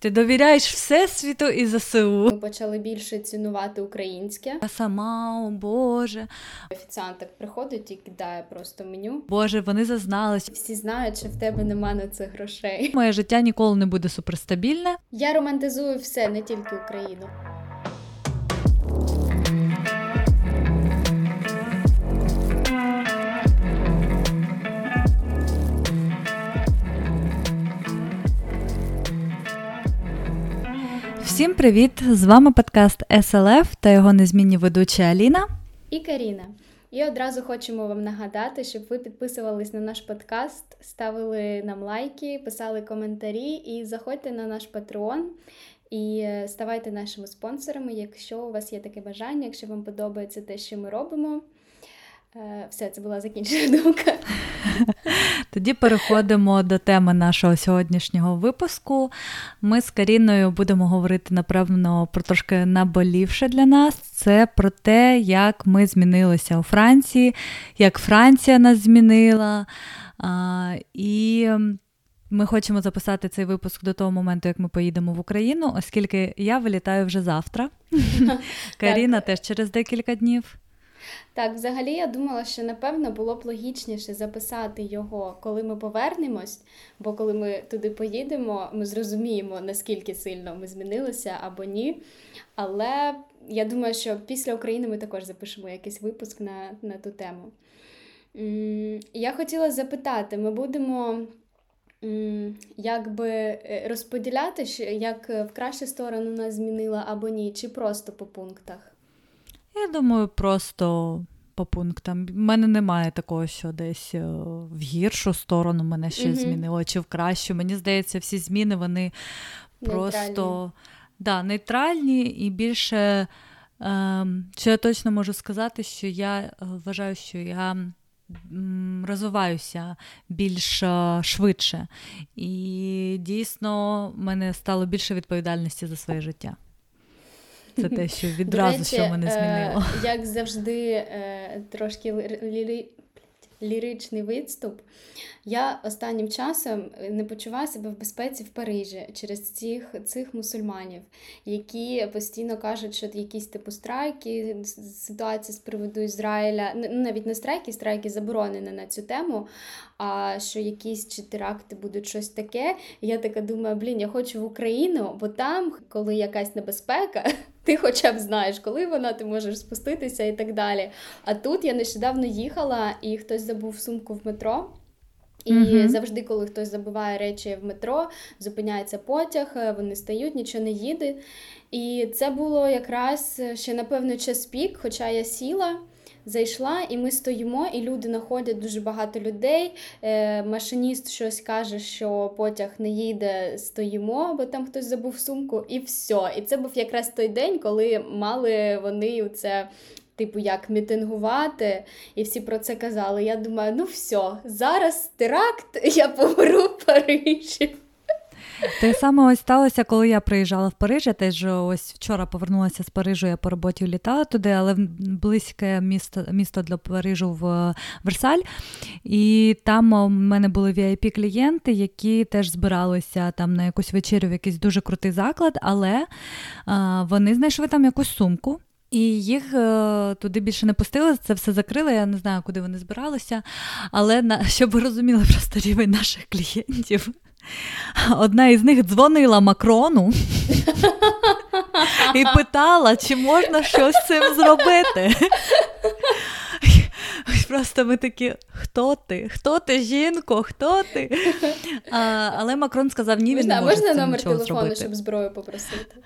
Ти довіряєш Всесвіту і ЗСУ. Ми почали більше цінувати українське. Я сама, о Боже. Офіціант так приходить і кидає просто меню. Боже, вони зазналися. Всі знають, що в тебе нема на це грошей. Моє життя ніколи не буде суперстабільне. Я романтизую все, не тільки Україну. Всім привіт! З вами подкаст СЛФ та його незмінні ведучі Аліна і Каріна. І одразу хочемо вам нагадати, щоб ви підписувались на наш подкаст, ставили нам лайки, писали коментарі і заходьте на наш Patreon і е, ставайте нашими спонсорами, якщо у вас є таке бажання, якщо вам подобається те, що ми робимо. Е, все, це була закінчена думка. Тоді переходимо до теми нашого сьогоднішнього випуску. Ми з Каріною будемо говорити, напевно, про трошки наболівше для нас. Це про те, як ми змінилися у Франції, як Франція нас змінила. А, І ми хочемо записати цей випуск до того моменту, як ми поїдемо в Україну, оскільки я вилітаю вже завтра. Каріна теж через декілька днів. Так, взагалі я думала, що напевно було б логічніше записати його, коли ми повернемось, бо коли ми туди поїдемо, ми зрозуміємо, наскільки сильно ми змінилися або ні. Але я думаю, що після України ми також запишемо якийсь випуск на, на ту тему. Я хотіла запитати: ми будемо. Якби е, розподіляти, як в кращу сторону нас змінила або ні, чи просто по пунктах? Я думаю, просто по пунктам. У мене немає такого, що десь е, в гіршу сторону мене ще mm змінило, чи в кращу. Мені здається, всі зміни вони просто да, нейтральні і більше. Ем, що я точно можу сказати, що я е, вважаю, що я розвиваюся більш е, швидше. І дійсно в мене стало більше відповідальності за своє життя. Це те, що відразу речі, що мене змінило. Як завжди, е, трошки ліричний відступ. Я останнім часом не почуваю себе в безпеці в Парижі через цих цих мусульманів, які постійно кажуть, що якісь типу страйки, ситуація з приводу Ізраїля, ну навіть не страйки, страйки заборонені на цю тему. А що якісь чи теракти будуть щось таке. я така думаю, блін, я хочу в Україну, бо там, коли якась небезпека, ти хоча б знаєш, коли вона, ти можеш спуститися і так далі. А тут я нещодавно їхала, і хтось забув сумку в метро. І mm-hmm. завжди, коли хтось забуває речі в метро, зупиняється потяг, е, вони стають, нічого не їде. І це було якраз ще, напевно, час пік, хоча я сіла. Зайшла, і ми стоїмо, і люди знаходять дуже багато людей. Е, Машиніст щось каже, що потяг не їде, стоїмо, бо там хтось забув сумку, і все. І це був якраз той день, коли мали вони це. Типу, як мітингувати, і всі про це казали. Я думаю, ну все, зараз теракт, я помру в Парижі. Те саме ось сталося, коли я приїжджала в Париж. Я теж ось вчора повернулася з Парижу, я по роботі літала туди, але близьке місто місто для Парижу в Версаль. І там у мене були vip клієнти які теж збиралися там на якусь вечерю в якийсь дуже крутий заклад, але а, вони знайшли там якусь сумку. І їх е, туди більше не пустили, це все закрили. Я не знаю, куди вони збиралися. Але на щоб ви розуміли просто рівень наших клієнтів, Одна із них дзвонила Макрону і питала, чи можна щось з цим зробити. Просто ми такі, хто ти? Хто ти, жінко? Хто ти? А, Але Макрон сказав, ні, він не може Можна цим номер телефону, зробити. щоб зброю попросити?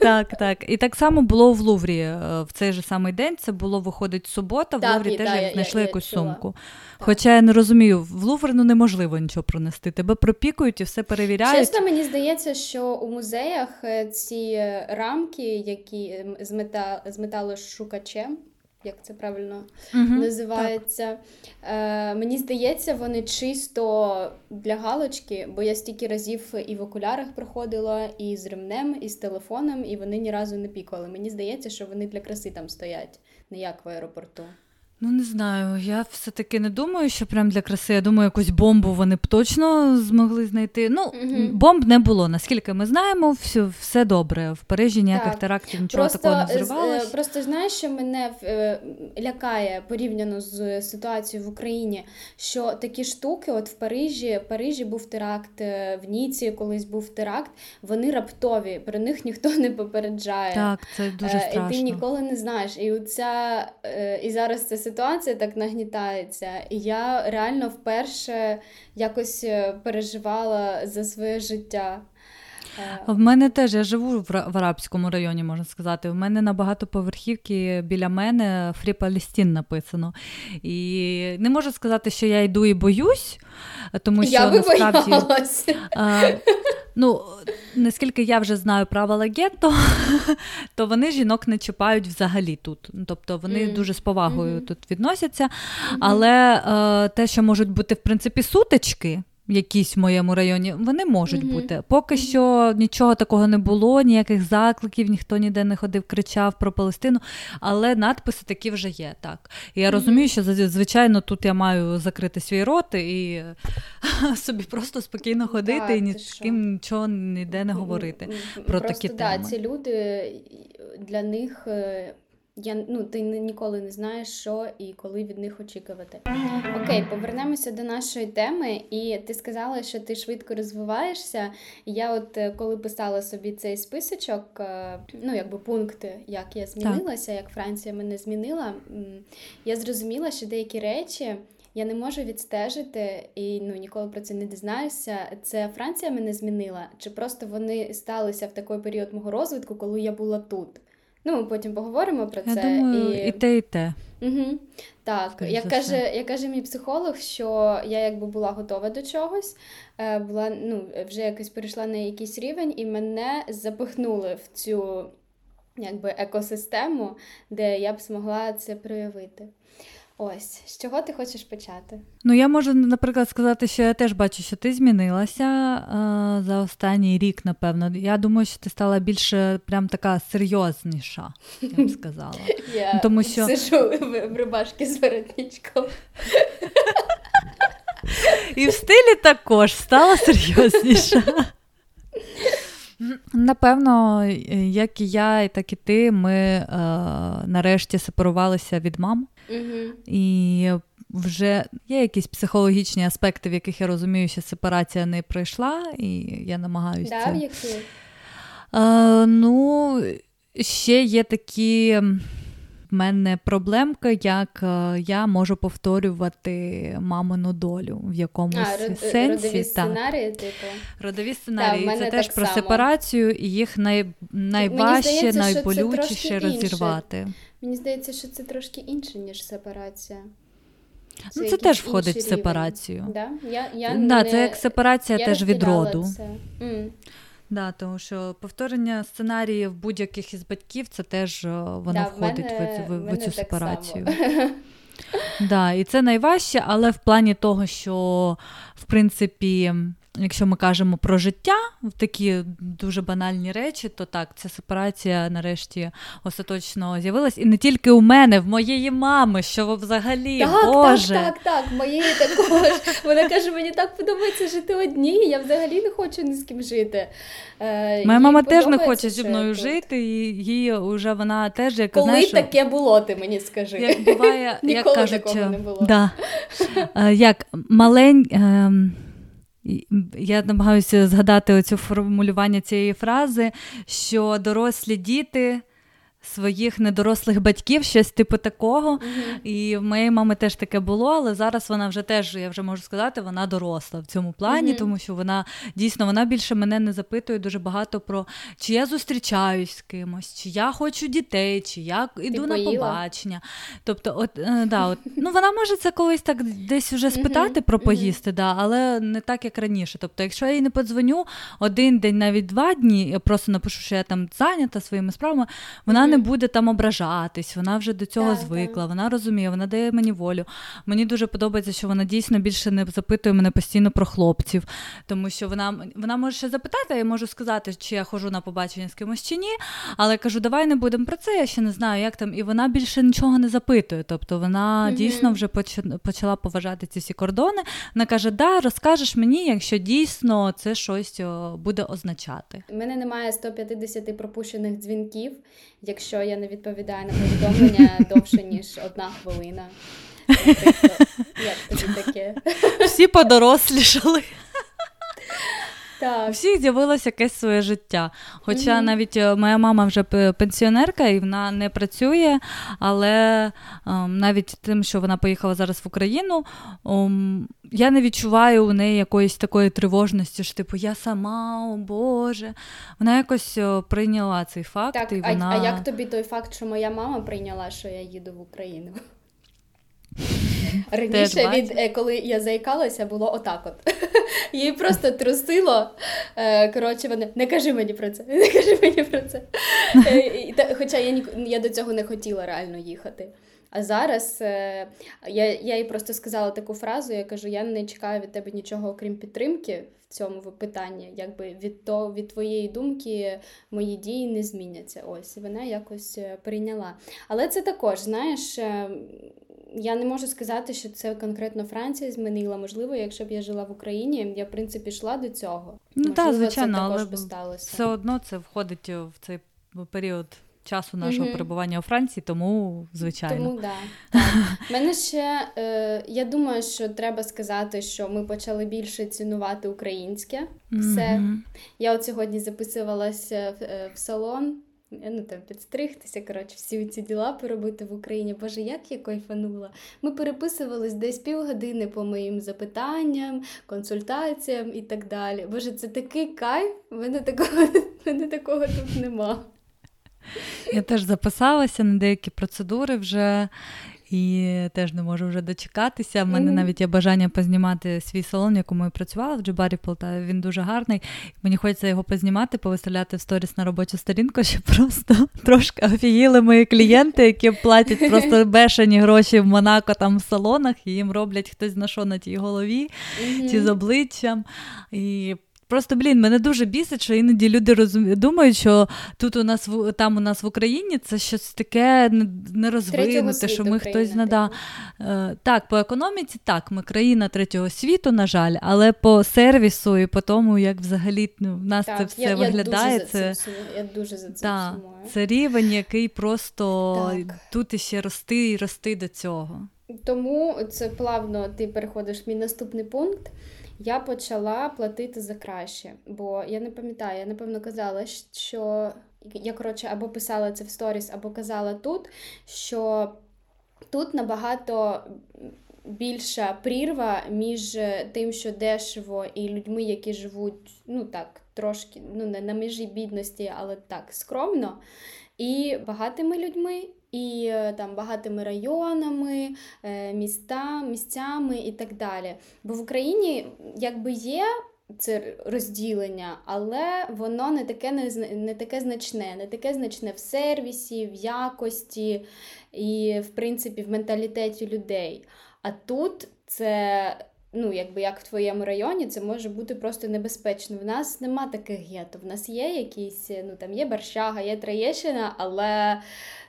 Так, так. І так само було в Луврі е, в цей же самий день. Це було, виходить, субота, в так, Луврі і, теж да, знайшли я, якусь я сумку. Так. Хоча я не розумію, в Лувр ну, неможливо нічого пронести. Тебе пропікують і все перевіряють. Чесно, мені здається, що у музеях е, ці рамки, які з мета з металошукачем, як це правильно угу, називається. Е, Мені здається, вони чисто для галочки, бо я стільки разів і в окулярах проходила, і з ремнем, і з телефоном, і вони ні разу не пікали. Мені здається, що вони для краси там стоять, не як в аеропорту. Ну, не знаю, я все-таки не думаю, що прям для краси. Я думаю, якусь бомбу вони б точно змогли знайти. Ну, угу. бомб не було. Наскільки ми знаємо, все все добре. В Парижі ніяких так. терактів, нічого просто, такого не зривалося. Просто знаєш, що мене е, лякає порівняно з ситуацією в Україні, що такі штуки, от в Парижі, в Парижі був теракт, е, в Ніці колись був теракт, вони раптові, про них ніхто не попереджає. Так, це дуже страшно. І ти ніколи не знаєш. І оця, і зараз це ситуація так нагнітається, і я реально вперше якось е, переживала за своє життя. В мене теж я живу в арабському районі, можна сказати. В мене на багатоповерхівки біля мене Фрі Палестін написано. І не можу сказати, що я йду і боюсь, тому що я насправді. А, ну, Наскільки я вже знаю правила гетто, то вони жінок не чіпають взагалі тут. Тобто вони mm. дуже з повагою mm-hmm. тут відносяться. Mm-hmm. Але е, те, що можуть бути в принципі сутички, якісь в моєму районі, вони можуть mm-hmm. бути. Поки mm-hmm. що нічого такого не було, ніяких закликів, ніхто ніде не ходив, кричав про Палестину, але надписи такі вже є. так. І я mm-hmm. розумію, що звичайно тут я маю закрити свій рот і собі просто спокійно ходити да, і ні з ким нічого ніде не говорити. Про просто, такі да, теми. Ці люди для них. Я ну ти ніколи не знаєш, що і коли від них очікувати. Окей, повернемося до нашої теми, і ти сказала, що ти швидко розвиваєшся. Я, от е, коли писала собі цей списочок, е, ну якби пункти, як я змінилася, так. як Франція мене змінила, я зрозуміла, що деякі речі. Я не можу відстежити і ну ніколи про це не дізнаюся. Це Франція мене змінила, чи просто вони сталися в такий період мого розвитку, коли я була тут. Ну, ми потім поговоримо про Я це. Думаю, і... і те, і те. Угу. Так, як каже як каже мій психолог, що я якби була готова до чогось, е, була ну, вже якось перейшла на якийсь рівень, і мене запихнули в цю якби, екосистему, де я б змогла це проявити. Ось, з чого ти хочеш почати? Ну, я можу, наприклад, сказати, що я теж бачу, що ти змінилася а, за останній рік, напевно. Я думаю, що ти стала більше прям така серйозніша, я б сказала. Я Тому що... сижу в рубашці з воротничком. І в стилі також стала серйозніша. Напевно, як і я, і так і ти, ми е, нарешті сепарувалися від мам. Угу. І вже є якісь психологічні аспекти, в яких я розумію, що сепарація не пройшла, і я намагаюся. Да, які? А, ну, ще є такі в мене проблемка, як е, я можу повторювати мамину долю в якомусь а, сенсі. Родові сценарії, типу. Родові сценарії. Да, це теж про само. сепарацію, і їх най... найважче, здається, найболючіше розірвати. Інше. Мені здається, що це трошки інше, ніж сепарація. Це, ну, це теж входить в сепарацію. Да? Я, я да, не... Це як сепарація я теж від роду. Це. Mm. Да, тому що повторення сценаріїв будь-яких із батьків це теж воно да, входить в, мене, в, в, в цю сепарацію. Да, І це найважче, але в плані того, що в принципі Якщо ми кажемо про життя в такі дуже банальні речі, то так, ця сепарація нарешті остаточно з'явилась. І не тільки у мене, в моєї мами, що взагалі так, Боже. Так, так, так, моєї також. Вона каже, мені так подобається жити одній, я взагалі не хочу ні з ким жити. Е, Моя мама теж не хоче зі мною тут. жити, і її вже вона теж як Коли знаєш, таке було, ти мені скажи. Як буває, як кажуть, такого не було. Да, е, як малень. Е, я намагаюся згадати оцю формулювання цієї фрази, що дорослі діти своїх недорослих батьків, щось типу такого. Mm-hmm. І в моєї мами теж таке було, але зараз вона вже теж, я вже можу сказати, вона доросла в цьому плані, mm-hmm. тому що вона дійсно вона більше мене не запитує дуже багато про чи я зустрічаюсь з кимось, чи я хочу дітей, чи я йду на побачення. Тобто, от, е, да, от, ну вона може це колись так десь вже спитати mm-hmm. про поїсти, да, але не так, як раніше. Тобто, якщо я їй не подзвоню один день, навіть два дні, я просто напишу, що я там зайнята своїми справами, вона не буде там ображатись, вона вже до цього так, звикла, так. вона розуміє, вона дає мені волю. Мені дуже подобається, що вона дійсно більше не запитує мене постійно про хлопців, тому що вона вона може ще запитати, я можу сказати, чи я ходжу на побачення з кимось чи ні. Але кажу, давай не будемо про це. Я ще не знаю, як там. І вона більше нічого не запитує. Тобто вона mm-hmm. дійсно вже почала поважати ці всі кордони. Вона каже: Да, розкажеш мені, якщо дійсно це щось буде означати. У мене немає 150 пропущених дзвінків, якщо я не відповідаю на повідомлення довше ніж одна хвилина. Як тобі таке? Всі подорослішали. Так. У всіх з'явилося якесь своє життя. Хоча mm-hmm. навіть е, моя мама вже пенсіонерка і вона не працює, але ем, навіть тим, що вона поїхала зараз в Україну, ем, я не відчуваю у неї якоїсь такої тривожності, що типу я сама, о Боже. Вона якось прийняла цей факт. Так, і вона... А, а як тобі той факт, що моя мама прийняла, що я їду в Україну? Раніше, від, е, коли я заїкалася, було отак от. Її просто трусило. Е, коротше, вони не кажи мені про це, не кажи мені про це. Е, хоча я я до цього не хотіла реально їхати. А зараз я я їй просто сказала таку фразу: я кажу: я не чекаю від тебе нічого, окрім підтримки в цьому питанні. Якби від то, від твоєї думки мої дії не зміняться. Ось і вона якось прийняла. Але це також, знаєш, я не можу сказати, що це конкретно Франція змінила. Можливо, якщо б я жила в Україні, я в принципі йшла до цього. Ну так, звичайно, це але би сталося. все одно це входить в цей період. Часу нашого mm-hmm. перебування у Франції, тому звичайно. Тому да. так. Мене ще е, я думаю, що треба сказати, що ми почали більше цінувати українське все. Mm-hmm. Я от сьогодні записувалася в, е, в салон ну там підстригтися, коротше, всі ці діла поробити в Україні. Боже, як я кайфанула. Ми переписувались десь півгодини по моїм запитанням, консультаціям і так далі. Боже, це такий кайф, мене такого, мене такого тут нема. Я теж записалася на деякі процедури вже і теж не можу вже дочекатися. У мене mm-hmm. навіть є бажання познімати свій салон, в якому я працювала в Джибарі Полтаві. Він дуже гарний. Мені хочеться його познімати, повиставляти в сторіс на робочу сторінку, щоб просто трошки офігіли мої клієнти, які платять просто бешені гроші в Монако там в салонах, і їм роблять хтось на що на тій голові, mm-hmm. чи з обличчям. І Просто блін, мене дуже бісить, що іноді люди розуміють, думають, що тут у нас там у нас в Україні це щось таке нерозвинуте, що ми хтось нада. Е, так, по економіці, так, ми країна третього світу, на жаль, але по сервісу і по тому, як взагалі ну, в нас так, це все я, виглядає. Я дуже це, за я дуже за це так, Це рівень, який просто так. тут іще рости і рости до цього. Тому це плавно ти переходиш в мій наступний пункт я почала платити за краще. Бо я не пам'ятаю, я напевно казала, що я коротше або писала це в сторіс, або казала тут, що тут набагато. Більша прірва між тим, що дешево, і людьми, які живуть, ну так, трошки ну не на межі бідності, але так скромно, і багатими людьми, і е, там багатими районами, е, міста, місцями і так далі. Бо в Україні якби є. Це розділення, але воно не таке не, таке значне, не таке значне в сервісі, в якості і, в принципі, в менталітеті людей. А тут це ну, якби як в твоєму районі, це може бути просто небезпечно. В нас нема таких гетто. В нас є якісь, ну там є Барщага, є Троєщина, але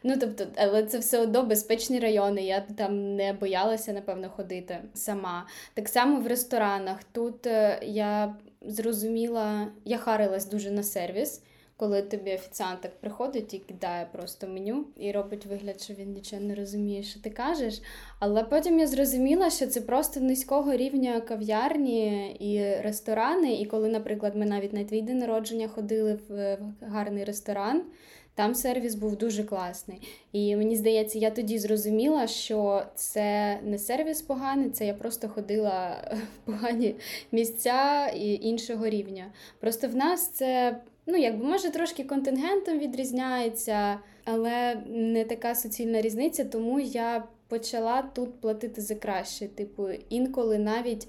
ну тобто, але це все одно безпечні райони. Я там не боялася, напевно, ходити сама. Так само в ресторанах. Тут е, я зрозуміла, я харилась дуже на сервіс коли тобі офіціант приходить і кидає просто меню і робить вигляд, що він нічого не розуміє, що ти кажеш. Але потім я зрозуміла, що це просто низького рівня кав'ярні і ресторани. І коли, наприклад, ми навіть на твій день народження ходили в гарний ресторан. Там сервіс був дуже класний. І мені здається, я тоді зрозуміла, що це не сервіс поганий, це я просто ходила в погані місця і іншого рівня. Просто в нас це ну якби може трошки контингентом відрізняється, але не така суцільна різниця, тому я почала тут платити за краще. Типу, інколи навіть.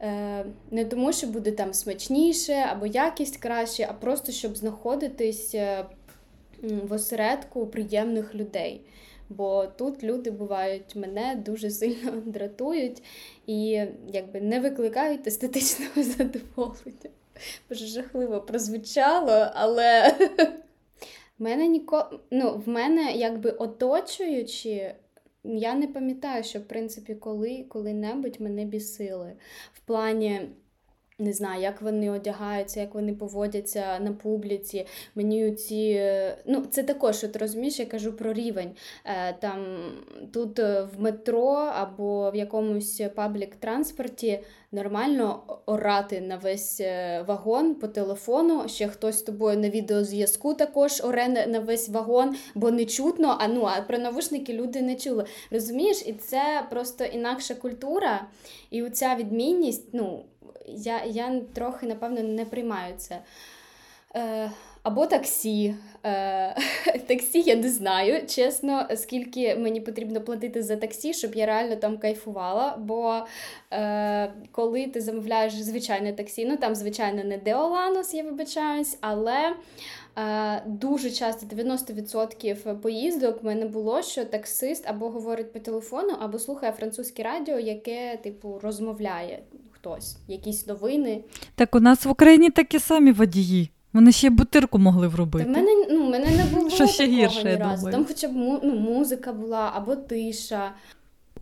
Е, не тому, що буде там смачніше або якість краще, а просто щоб знаходитись е, в осередку приємних людей. Бо тут люди бувають мене дуже сильно дратують і якби не викликають естетичного задоволення. Боже, жахливо прозвучало, але в мене ніко... ну, в мене якби оточуючи, я не пам'ятаю, що в принципі коли коли-небудь мене бісили. В плані не знаю, як вони одягаються, як вони поводяться на публіці. Мені ці, ну це також от розумієш, я кажу про рівень. Е, там тут е, в метро або в якомусь паблік транспорті нормально орати на весь е, вагон по телефону. Ще хтось з тобою на відеозв'язку також оре на весь вагон, бо не чутно. А ну а про навушники люди не чули. Розумієш, і це просто інакша культура, і оця відмінність, ну я я трохи, напевно, не приймаю це. Е, Або таксі. Е, Таксі я не знаю, чесно, скільки мені потрібно платити за таксі, щоб я реально там кайфувала. Бо е, коли ти замовляєш звичайне таксі, ну там, звичайно, не Деоланос, я вибачаюсь, але. Е, дуже часто 90% поїздок в мене було, що таксист або говорить по телефону, або слухає французьке радіо, яке, типу, розмовляє хтось, якісь новини. Так у нас в Україні такі самі водії. Вони ще бутирку могли вробити. Та в мене ну, мене не було Що ще такого гірше, ні разу. Там хоча б ну, музика була або тиша.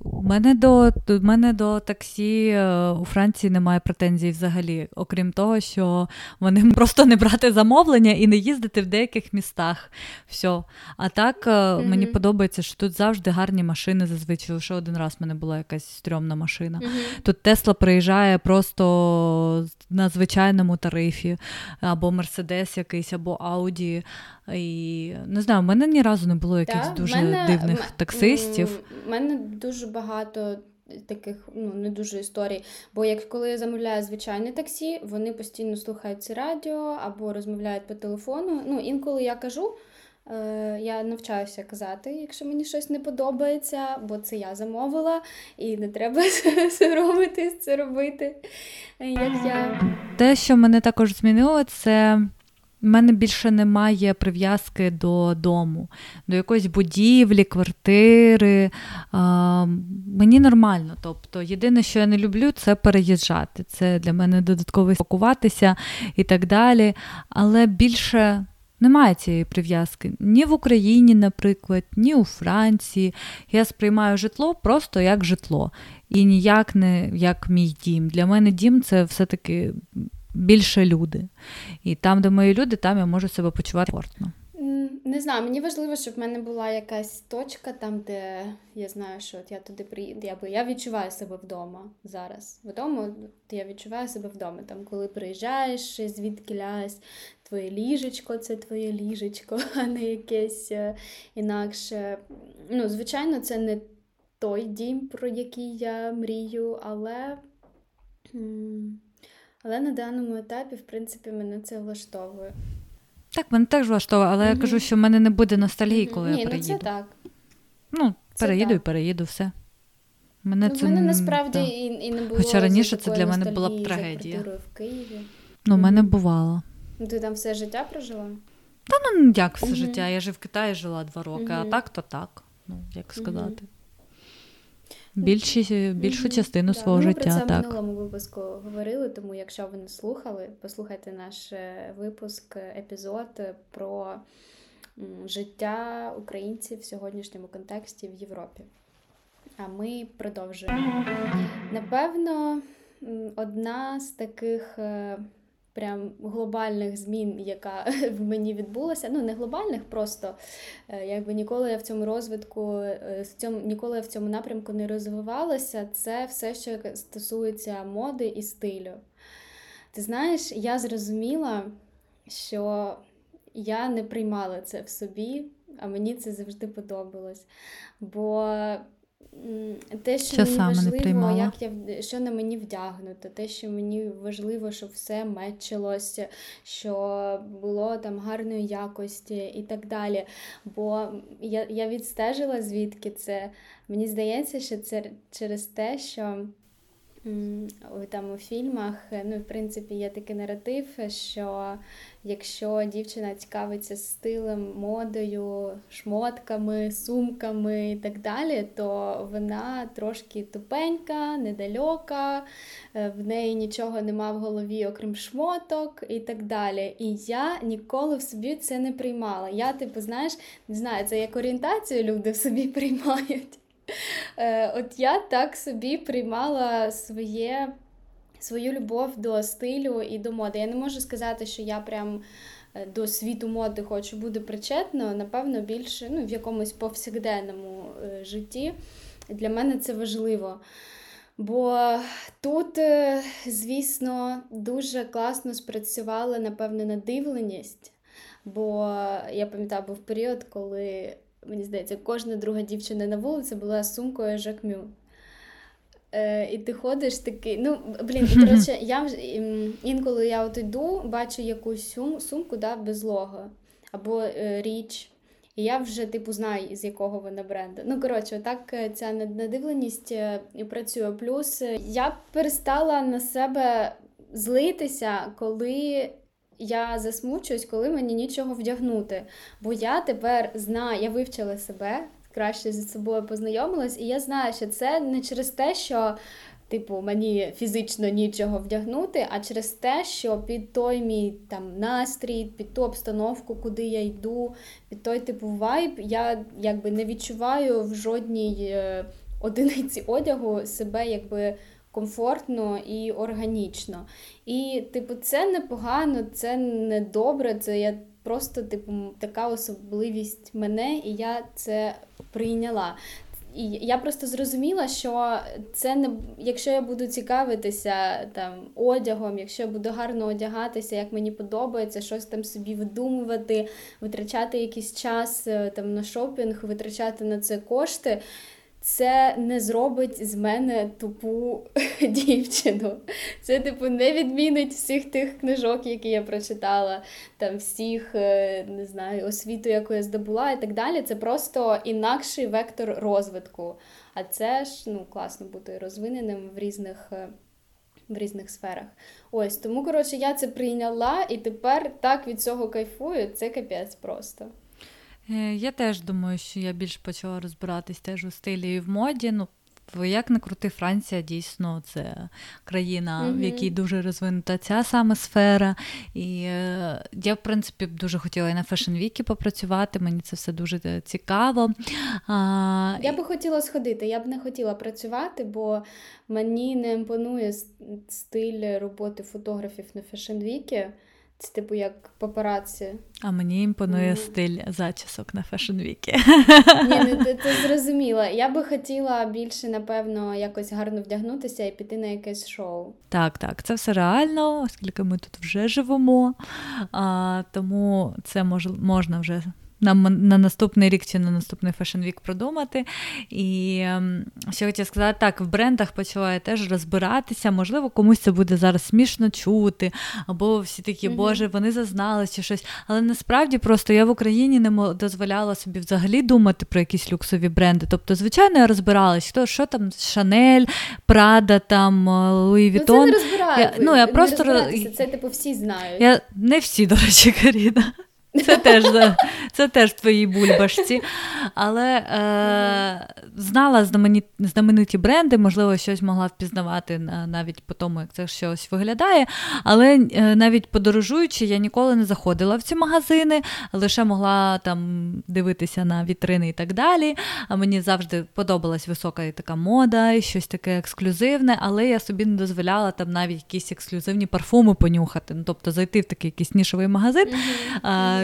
У мене до у мене до таксі е, у Франції немає претензій взагалі, окрім того, що вони просто не брати замовлення і не їздити в деяких містах. Все. А так mm-hmm. мені подобається, що тут завжди гарні машини. Зазвичай лише один раз в мене була якась стрьомна машина. Mm-hmm. Тут Тесла приїжджає просто на звичайному тарифі, або Мерседес якийсь, або Ауді. І не знаю, в мене ні разу не було якихось да, дуже мене, дивних м- таксистів. У мене дуже багато. Таких ну не дуже історій. Бо як коли я замовляю звичайне таксі, вони постійно слухають це радіо або розмовляють по телефону. Ну, інколи я кажу, е, я навчаюся казати, якщо мені щось не подобається, бо це я замовила, і не треба соромитись це робити. Як я... Те, що мене також змінило, це. У мене більше немає прив'язки до дому, до якоїсь будівлі, квартири. А, Мені нормально. Тобто, єдине, що я не люблю, це переїжджати. Це для мене додатково спакуватися і так далі. Але більше немає цієї прив'язки ні в Україні, наприклад, ні у Франції. Я сприймаю житло просто як житло. І ніяк не як мій дім. Для мене дім це все-таки більше люди. І там, де мої люди, там я можу себе почувати комфортно. Не знаю, мені важливо, щоб в мене була якась точка там, де я знаю, що от я туди приїду. Я, я відчуваю себе вдома зараз. Вдома я відчуваю себе вдома. Там, коли приїжджаєш, звідки лясь, твоє ліжечко це твоє ліжечко, а не якесь е, інакше. Ну, Звичайно, це не той дім, про який я мрію, але. Але на даному етапі, в принципі, мене це влаштовує. Так, мене теж влаштовує, але mm я кажу, що в мене не буде ностальгії, коли Ні, я переїду. Ні, ну це так. Ну, це переїду так. і переїду, все. Мене ну, це... мене насправді да. і, і не було. Хоча раніше це для мене була б трагедія. в Києві. Ну, в мене бувало. Ти там все життя прожила? Та ну як все життя. Я ж в Китаї жила два роки, а так, то так. Ну, як сказати. Більші, більшу частину свого Ми життя. Ми про це в минулому випуску говорили, тому якщо ви не слухали, послухайте наш е, випуск, епізод про життя українців в сьогоднішньому контексті в Європі. А ми продовжуємо. Напевно, одна з таких е, прям глобальних змін, яка в мені відбулася. Ну, не глобальних, просто е, якби ніколи я в цьому розвитку, е, в цьому, ніколи я в цьому напрямку не розвивалася. Це все, що стосується моди і стилю. Ти знаєш, я зрозуміла, що я не приймала це в собі, а мені це завжди подобалось. Бо те, що, що мені важливо, як я що на мені вдягнуто, те, що мені важливо, щоб все мечилося, що було там гарної якості і так далі. Бо я я відстежила, звідки це. Мені здається, що це через те, що там у фільмах, ну, в принципі, є такий наратив, що якщо дівчина цікавиться стилем, модою, шмотками, сумками і так далі, то вона трошки тупенька, недалека, е, в неї нічого нема в голові, окрім шмоток і так далі. І я ніколи в собі це не приймала. Я, типу, знаєш, не знаю, це як орієнтацію люди в собі приймають. Е, от я так собі приймала своє, свою любов до стилю і до моди. Я не можу сказати, що я прям е, до світу моди хочу бути причетна, напевно, більше ну, в якомусь повсякденному е, житті. Для мене це важливо. Бо тут, звісно, дуже класно спрацювала, напевно, надивленість. Бо я пам'ятаю, був період, коли мені здається, кожна друга дівчина на вулиці була сумкою Жакмю. Е, І ти ходиш такий. Ну, блін, коротше, я вже інколи я от йду, бачу якусь сум, сумку да, без лого або е, річ. І я вже типу знаю, з якого вона бренду. Ну, коротше, так е, ця надивленість е, працює. Плюс е, я перестала на себе злитися, коли я засмучуюсь, коли мені нічого вдягнути. Бо я тепер знаю, я вивчила себе, краще зі собою познайомилась, і я знаю, що це не через те, що. Типу, мені фізично нічого вдягнути, а через те, що під той мій там настрій, під ту обстановку, куди я йду, під той типу вайб, я якби не відчуваю в жодній е, одиниці одягу себе якби комфортно і органічно. І, типу, це непогано, це не добре, це я просто, типу, така особливість мене, і я це прийняла. І я просто зрозуміла, що це не якщо я буду цікавитися там одягом, якщо я буду гарно одягатися, як мені подобається, щось там собі видумувати, витрачати якийсь час е, там на шопінг, витрачати на це кошти це не зробить з мене тупу дівчину. Це, типу, не відмінить всіх тих книжок, які я прочитала, там всіх, е, не знаю, освіту, яку я здобула, і так далі. Це просто інакший вектор розвитку. А це ж ну, класно бути розвиненим в різних. Е, в різних сферах. Ось тому, коротше, я це прийняла і тепер так від цього кайфую. Це капець просто. Е, я теж думаю, що я більш почала розбиратись теж у стилі і в моді. Ну, як не крути, Франція дійсно це країна, mm-hmm. в якій дуже розвинута ця саме сфера. І е, я, в принципі, дуже хотіла і на Fashion Week і попрацювати, мені це все дуже е, цікаво. А, Я би хотіла сходити, я б не хотіла працювати, бо мені не імпонує стиль роботи фотографів на Fashion Week і. Це типу як папараці. А мені імпонує mm. стиль зачісок на Fashion Week и. Ні, ну ти, ти зрозуміла. Я би хотіла більше, напевно, якось гарно вдягнутися і піти на якесь шоу. Так, так, це все реально, оскільки ми тут вже живемо, а, тому це мож, можна вже нам на наступний рік чи на наступний Fashion Week продумати. І ем, що хотіла сказати, так, в брендах почала я теж розбиратися. Можливо, комусь це буде зараз смішно чути, або всі такі. Боже, вони зазнали чи щось. Але насправді просто я в Україні не дозволяла собі взагалі думати про якісь люксові бренди. Тобто, звичайно, я розбиралась, хто що там, Шанель, Прада, там, Луї Вітон. Ну, це не розбирати. Ну, я просто... Це, типу, всі знають. Я... Не всі, до речі, Каріна. Це теж це теж твої бульбашці. Але е, знала знамениті бренди, можливо, щось могла впізнавати навіть по тому, як це щось виглядає. Але е, навіть подорожуючи, я ніколи не заходила в ці магазини, лише могла там дивитися на вітрини і так далі. А мені завжди подобалась висока така мода, щось таке ексклюзивне, але я собі не дозволяла там навіть якісь ексклюзивні парфуми понюхати. Ну, Тобто зайти в такий якийсь нішовий магазин. Mm-hmm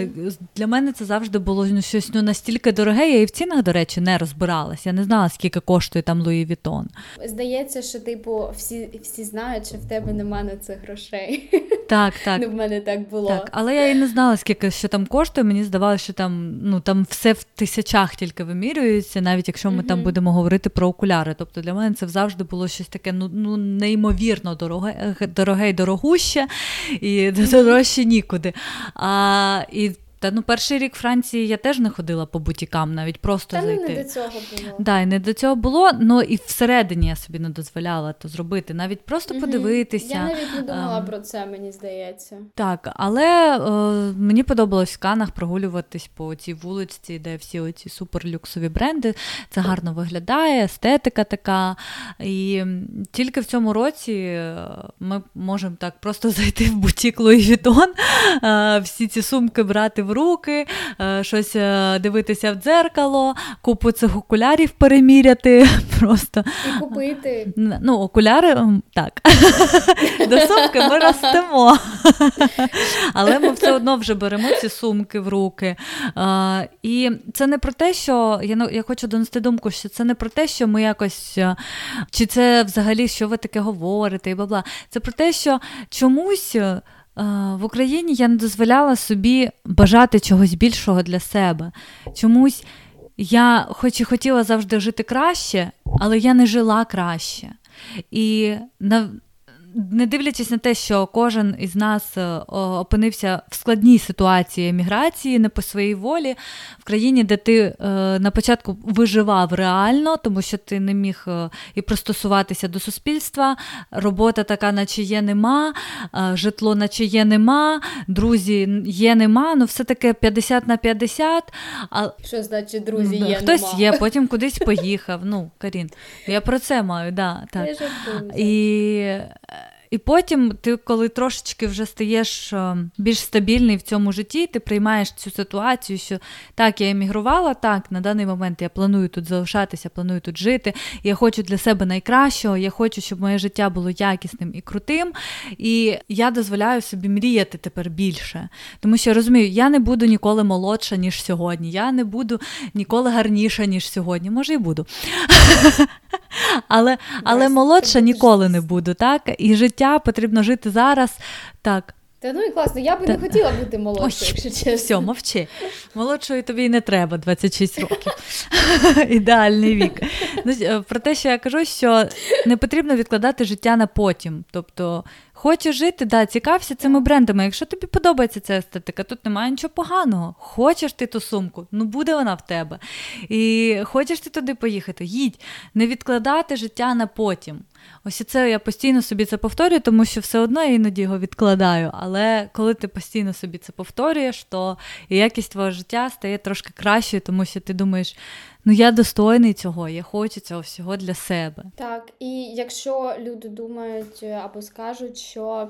для мене це завжди було ну, щось ну, настільки дороге. Я і в цінах, до речі, не розбиралася. Я не знала, скільки коштує там Луї Вітон. Здається, що типу всі всі знають, що в тебе нема на це грошей. Так, так. Ну, в мене так було. Так, Але я і не знала, скільки що там коштує. Мені здавалося, що там ну там все в тисячах тільки вимірюється, навіть якщо ми mm-hmm. там будемо говорити про окуляри. Тобто для мене це завжди було щось таке ну ну неймовірно дороге, дороге і дорогуще, і дорожче нікуди. А, І Та ну перший рік Франції я теж не ходила по бутікам, навіть просто Та зайти. Та не до цього було. Да, і не до цього було, ну і всередині я собі не дозволяла то зробити, навіть просто угу. подивитися. Я навіть не думала um, про це, мені здається. Так, але е, мені подобалось в Канах прогулюватись по цій вулиці, де всі оці суперлюксові бренди. Це гарно виглядає, естетика така. І тільки в цьому році е, ми можемо так просто зайти в бутік Луї Вітон, е, всі ці сумки брати в руки, е, щось е, дивитися в дзеркало, купу цих окулярів переміряти. просто. І купити. Ну, окуляри так. До сумки ми ростемо. Але ми все одно вже беремо ці сумки в руки. І це не про те, що я я хочу донести думку, що це не про те, що ми якось, чи це взагалі що ви таке говорите, і бла бла. Це про те, що чомусь. В Україні я не дозволяла собі бажати чогось більшого для себе. Чомусь я, хоч і хотіла завжди жити краще, але я не жила краще. І не дивлячись на те, що кожен із нас е, опинився в складній ситуації еміграції, не по своїй волі, в країні, де ти е, на початку виживав реально, тому що ти не міг е, і пристосуватися до суспільства, робота така, наче є, нема, житло, наче є, нема, друзі є, нема, ну все таке 50 на 50. А... Що значить друзі є? Хтось нема? є, потім кудись поїхав. Ну, Карін, я про це маю, да, так. І і потім, ти, коли трошечки вже стаєш е, більш стабільний в цьому житті, ти приймаєш цю ситуацію, що так, я емігрувала, так, на даний момент я планую тут залишатися, планую тут жити. Я хочу для себе найкращого, я хочу, щоб моє життя було якісним і крутим. І я дозволяю собі мріяти тепер більше. Тому що я розумію, я не буду ніколи молодша, ніж сьогодні. Я не буду ніколи гарніша, ніж сьогодні. Може, і буду. Але але молодша ніколи не буду, так? І життя потрібно жити зараз. так. Та ну і класно, я би Та... не хотіла бути молодшою, якщо чесно. Все, мовчи. Молодшою тобі й не треба 26 років. Ідеальний вік. Ну, е, Про те, що я кажу, що не потрібно відкладати життя на потім. Тобто Хочеш жити, да, цікався цими брендами. Якщо тобі подобається ця естетика, тут немає нічого поганого. Хочеш ти ту сумку, ну буде вона в тебе. І хочеш ти туди поїхати, їдь, не відкладати життя на потім. Ось це я постійно собі це повторюю, тому що все одно я іноді його відкладаю. Але коли ти постійно собі це повторюєш, то якість твого життя стає трошки кращою, тому що ти думаєш, ну я достойний цього, я хочу цього всього для себе. Так, і якщо люди думають е, або скажуть, що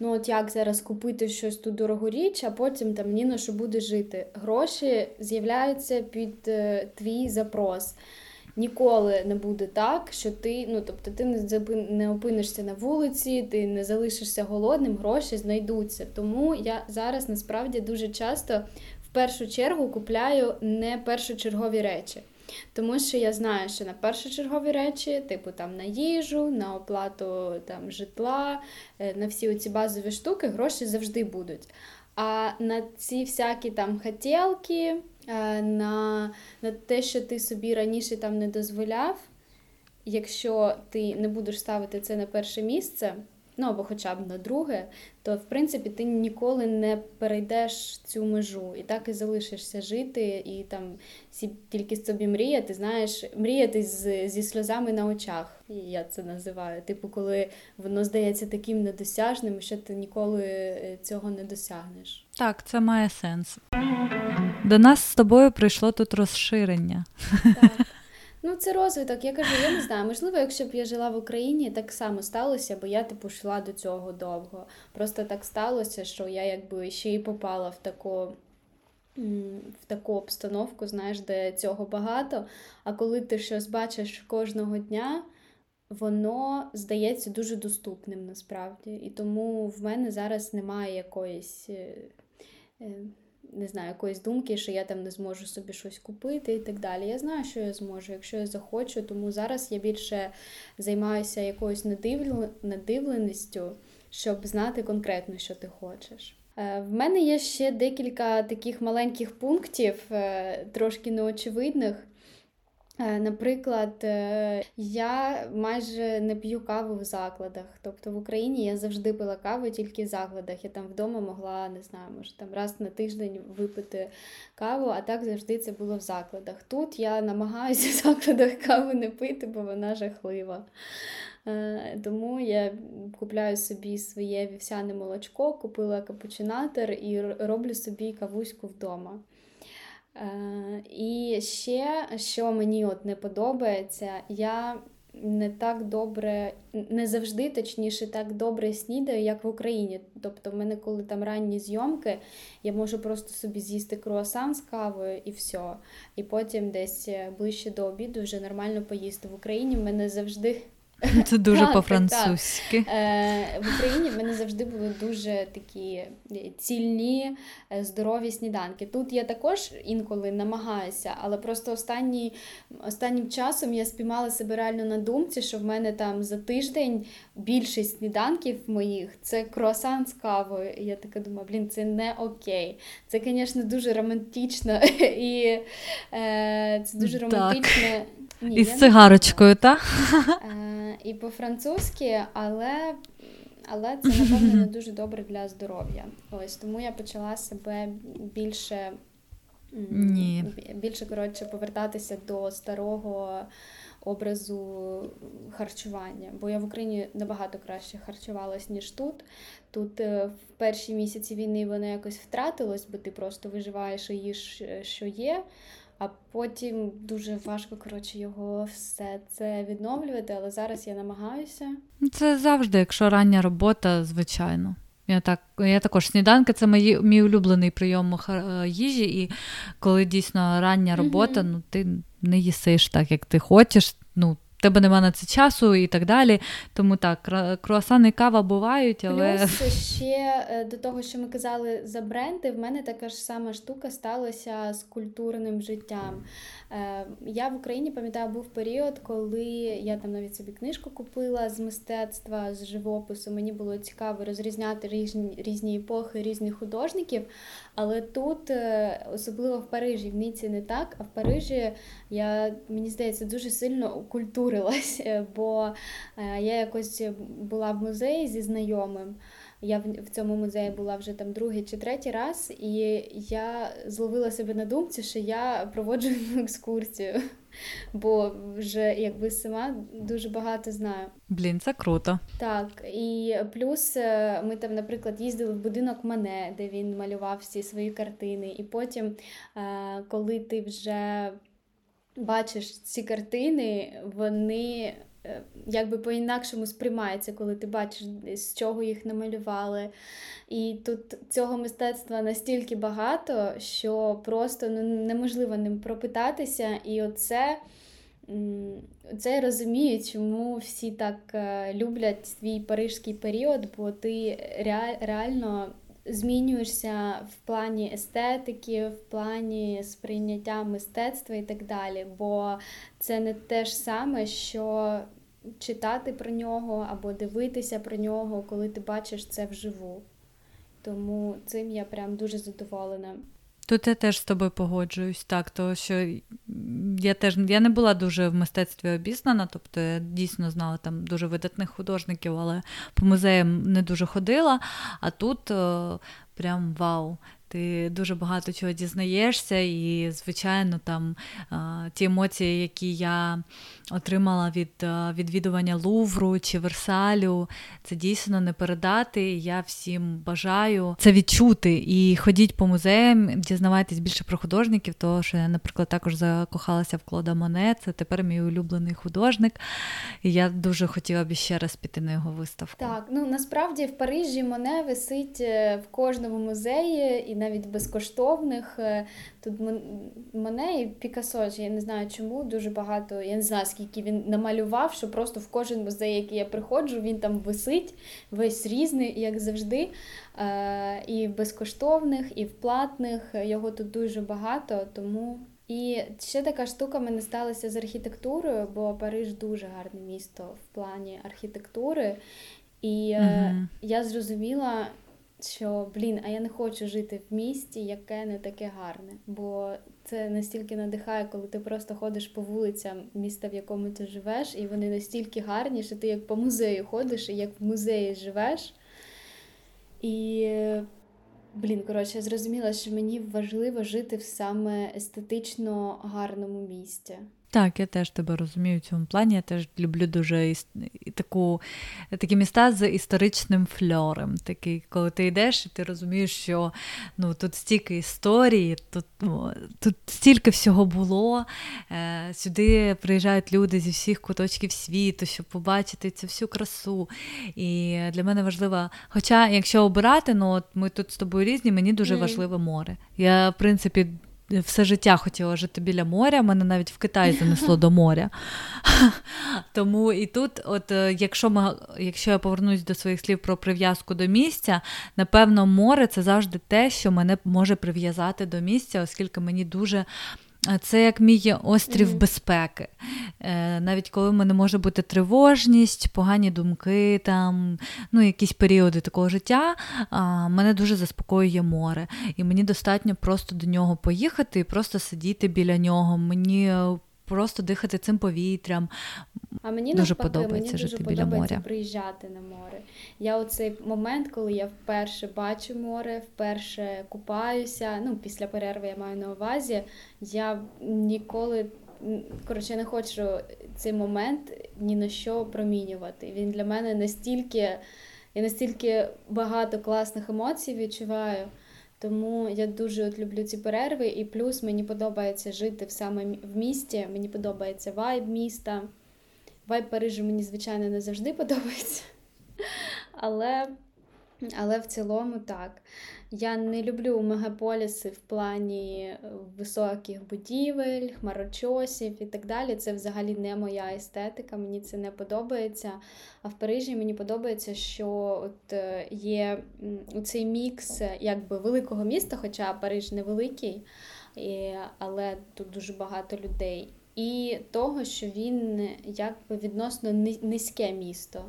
ну от як зараз купити щось тут дорогоріч, а потім там ні на що буде жити. Гроші з'являються під е, твій запрос. Ніколи не буде так, що ти, ну тобто, ти не не опинишся на вулиці, ти не залишишся голодним, гроші знайдуться. Тому я зараз насправді дуже часто першу чергу купляю не першочергові речі. Тому що я знаю, що на першочергові речі, типу там на їжу, на оплату там житла, е, на всі ці базові штуки гроші завжди будуть. А на ці всякі там хотілки, е, на на те, що ти собі раніше там не дозволяв, якщо ти не будеш ставити це на перше місце, ну або хоча б на друге, то в принципі ти ніколи не перейдеш цю межу і так і залишишся жити, і там тільки собі мріяти, знаєш, мріяти з, зі сльозами на очах. Я це називаю. Типу, коли воно здається таким недосяжним, що ти ніколи е, цього не досягнеш. Так, це має сенс. До нас з тобою прийшло тут розширення. Так. Ну, це розвиток. Я кажу, я не знаю. Можливо, якщо б я жила в Україні, так само сталося, бо я типу йшла до цього довго. Просто так сталося, що я якби ще й попала в таку. В таку обстановку, знаєш, де цього багато. А коли ти щось бачиш кожного дня, воно здається дуже доступним насправді. І тому в мене зараз немає якоїсь е, е, не знаю, якоїсь думки, що я там не зможу собі щось купити і так далі. Я знаю, що я зможу, якщо я захочу, тому зараз я більше займаюся якоюсь надивленістю, щоб знати конкретно, що ти хочеш. Е, в мене є ще декілька таких маленьких пунктів, е, трошки неочевидних. Е, наприклад, е, я майже не п'ю каву в закладах. Тобто в Україні я завжди пила каву тільки в закладах. Я там вдома могла, не знаю, може там раз на тиждень випити каву, а так завжди це було в закладах. Тут я намагаюся в закладах каву не пити, бо вона жахлива. Е, тому я купляю собі своє вівсяне молочко, купила капучинатор і роблю собі кавуську вдома. Е, і ще, що мені от не подобається, я не так добре, не завжди, точніше, так добре снідаю, як в Україні. Тобто, в мене, коли там ранні зйомки, я можу просто собі з'їсти круасан з кавою і все. І потім десь ближче до обіду вже нормально поїсти. В Україні в мене завжди Це дуже по-французьки. Е, В Україні в мене завжди були дуже такі е, цільні, е, здорові сніданки. Тут я також інколи намагаюся, але просто останні, останнім часом я спіймала себе реально на думці, що в мене там за тиждень більшість сніданків моїх це круасан з кавою. І я така думаю, блін, це не окей. Це, звісно, дуже романтично і е, це дуже романтично. Ні, Із цигарочкою, так? Е, і по-французьки, але але це, напевно, не дуже добре для здоров'я. Ось Тому я почала себе більше Ні. більше коротше, повертатися до старого образу харчування. Бо я в Україні набагато краще харчувалась, ніж тут. Тут е, в перші місяці війни воно якось втратилось, бо ти просто виживаєш і їш, е, що є а потім дуже важко коротше, його все це відновлювати, але зараз я намагаюся. Це завжди, якщо рання робота, звичайно. Я так, я також сніданки це мої мій улюблений прийом е, їжі, і коли дійсно рання робота, mm-hmm. ну ти не їсиш так, як ти хочеш. Ну, тебе нема на це часу і так далі. Тому так, круасани і кава бувають, але. Плюс ще е, до того, що ми казали за бренди, в мене така ж сама штука сталася з культурним життям. Е, я в Україні пам'ятаю, був період, коли я там навіть собі книжку купила з мистецтва, з живопису. Мені було цікаво розрізняти різні різні епохи, різних художників. Але тут, е, особливо в Парижі, в Ніці не так, а в Парижі я, мені здається, дуже сильно окультурилась, е, бо я якось була в музеї зі знайомим. Я в цьому музеї була вже там другий чи третій раз, і я зловила себе на думці, що я проводжу екскурсію, бо вже якби сама дуже багато знаю. Блін, це круто. Так, і плюс е, ми там, наприклад, їздили в будинок Мане, де він малював всі свої картини. І потім, е, коли ти вже бачиш ці картини, вони Е, якби по-інакшому сприймається, коли ти бачиш, з чого їх намалювали. І тут цього мистецтва настільки багато, що просто ну, неможливо ним пропитатися. І оце. Це я розумію, чому всі так е, люблять свій парижський період, бо ти реально змінюєшся в плані естетики, в плані сприйняття мистецтва і так далі. Бо це не те ж саме, що читати про нього або дивитися про нього, коли ти бачиш це вживу. Тому цим я прям дуже задоволена. Тут я теж з тобою погоджуюсь, так, тому що я теж я не була дуже в мистецтві обізнана, тобто я дійсно знала там дуже видатних художників, але по музеям не дуже ходила. А тут о, прям вау. Ти дуже багато чого дізнаєшся, і, звичайно, там ті емоції, які я отримала від відвідування Лувру чи Версалю, це дійсно не передати. Я всім бажаю це відчути. І ходіть по музеям, дізнавайтесь більше про художників, тому що я, наприклад, також закохалася в Клода Моне. Це тепер мій улюблений художник. І я дуже хотіла б ще раз піти на його виставку. Так, ну насправді в Парижі Моне висить е, в кожному музеї навіть безкоштовних. Е, тут мене і Пікасо, я не знаю чому, дуже багато. Я не знаю, скільки він намалював, що просто в кожен музей, який я приходжу, він там висить, весь різний, як завжди. Е, і в безкоштовних, і в платних. Його тут дуже багато, тому. І ще така штука мене сталася з архітектурою, бо Париж дуже гарне місто в плані архітектури. І uh-huh. я зрозуміла, що блін, а я не хочу жити в місті, яке не таке гарне. Бо це настільки надихає, коли ти просто ходиш по вулицям міста, в якому ти живеш, і вони настільки гарні, що ти як по музею ходиш і як в музеї живеш. І, блін, коротше, я зрозуміла, що мені важливо жити в саме естетично гарному місті. Так, я теж тебе розумію в цьому плані. Я теж люблю дуже іс... таку, такі міста з історичним фльором. Такий, коли ти йдеш, і ти розумієш, що ну, тут стільки історії, тут ну, тут стільки всього було. Е, Сюди приїжджають люди зі всіх куточків світу, щоб побачити цю всю красу. І для мене важливо, хоча, якщо обирати, ну от ми тут з тобою різні, мені дуже mm. важливе море. Я, в принципі, все життя хотіла жити біля моря, мене навіть в Китай занесло до моря. Тому і тут, от е, якщо ми, якщо я повернусь до своїх слів про прив'язку до місця, напевно, море це завжди те, що мене може прив'язати до місця, оскільки мені дуже це як мій острів mm-hmm. безпеки. Е, навіть коли в мене може бути тривожність, погані думки, там, ну, якісь періоди такого життя, мене дуже заспокоює море. І мені достатньо просто до нього поїхати і просто сидіти біля нього. Мені просто дихати цим повітрям. А мені дуже навпаки, подобається мені жити дуже біля подобається моря. приїжджати на море. Я оцей момент, коли я вперше бачу море, вперше купаюся. Ну, після перерви я маю на увазі. Я ніколи коротше не хочу цей момент ні на що промінювати. Він для мене настільки, я настільки багато класних емоцій відчуваю. Тому я дуже от люблю ці перерви, і плюс мені подобається жити в саме в місті. Мені подобається вайб міста. Вайб Парижу мені, звичайно, не завжди подобається. Але але в цілому так. Я не люблю мегаполіси в плані е, високих будівель, хмарочосів і так далі. Це взагалі не моя естетика, мені це не подобається. А в Парижі мені подобається, що от е, є цей мікс е, якби великого міста, хоча Париж невеликий, але тут дуже багато людей. І того, що він якби відносно низьке місто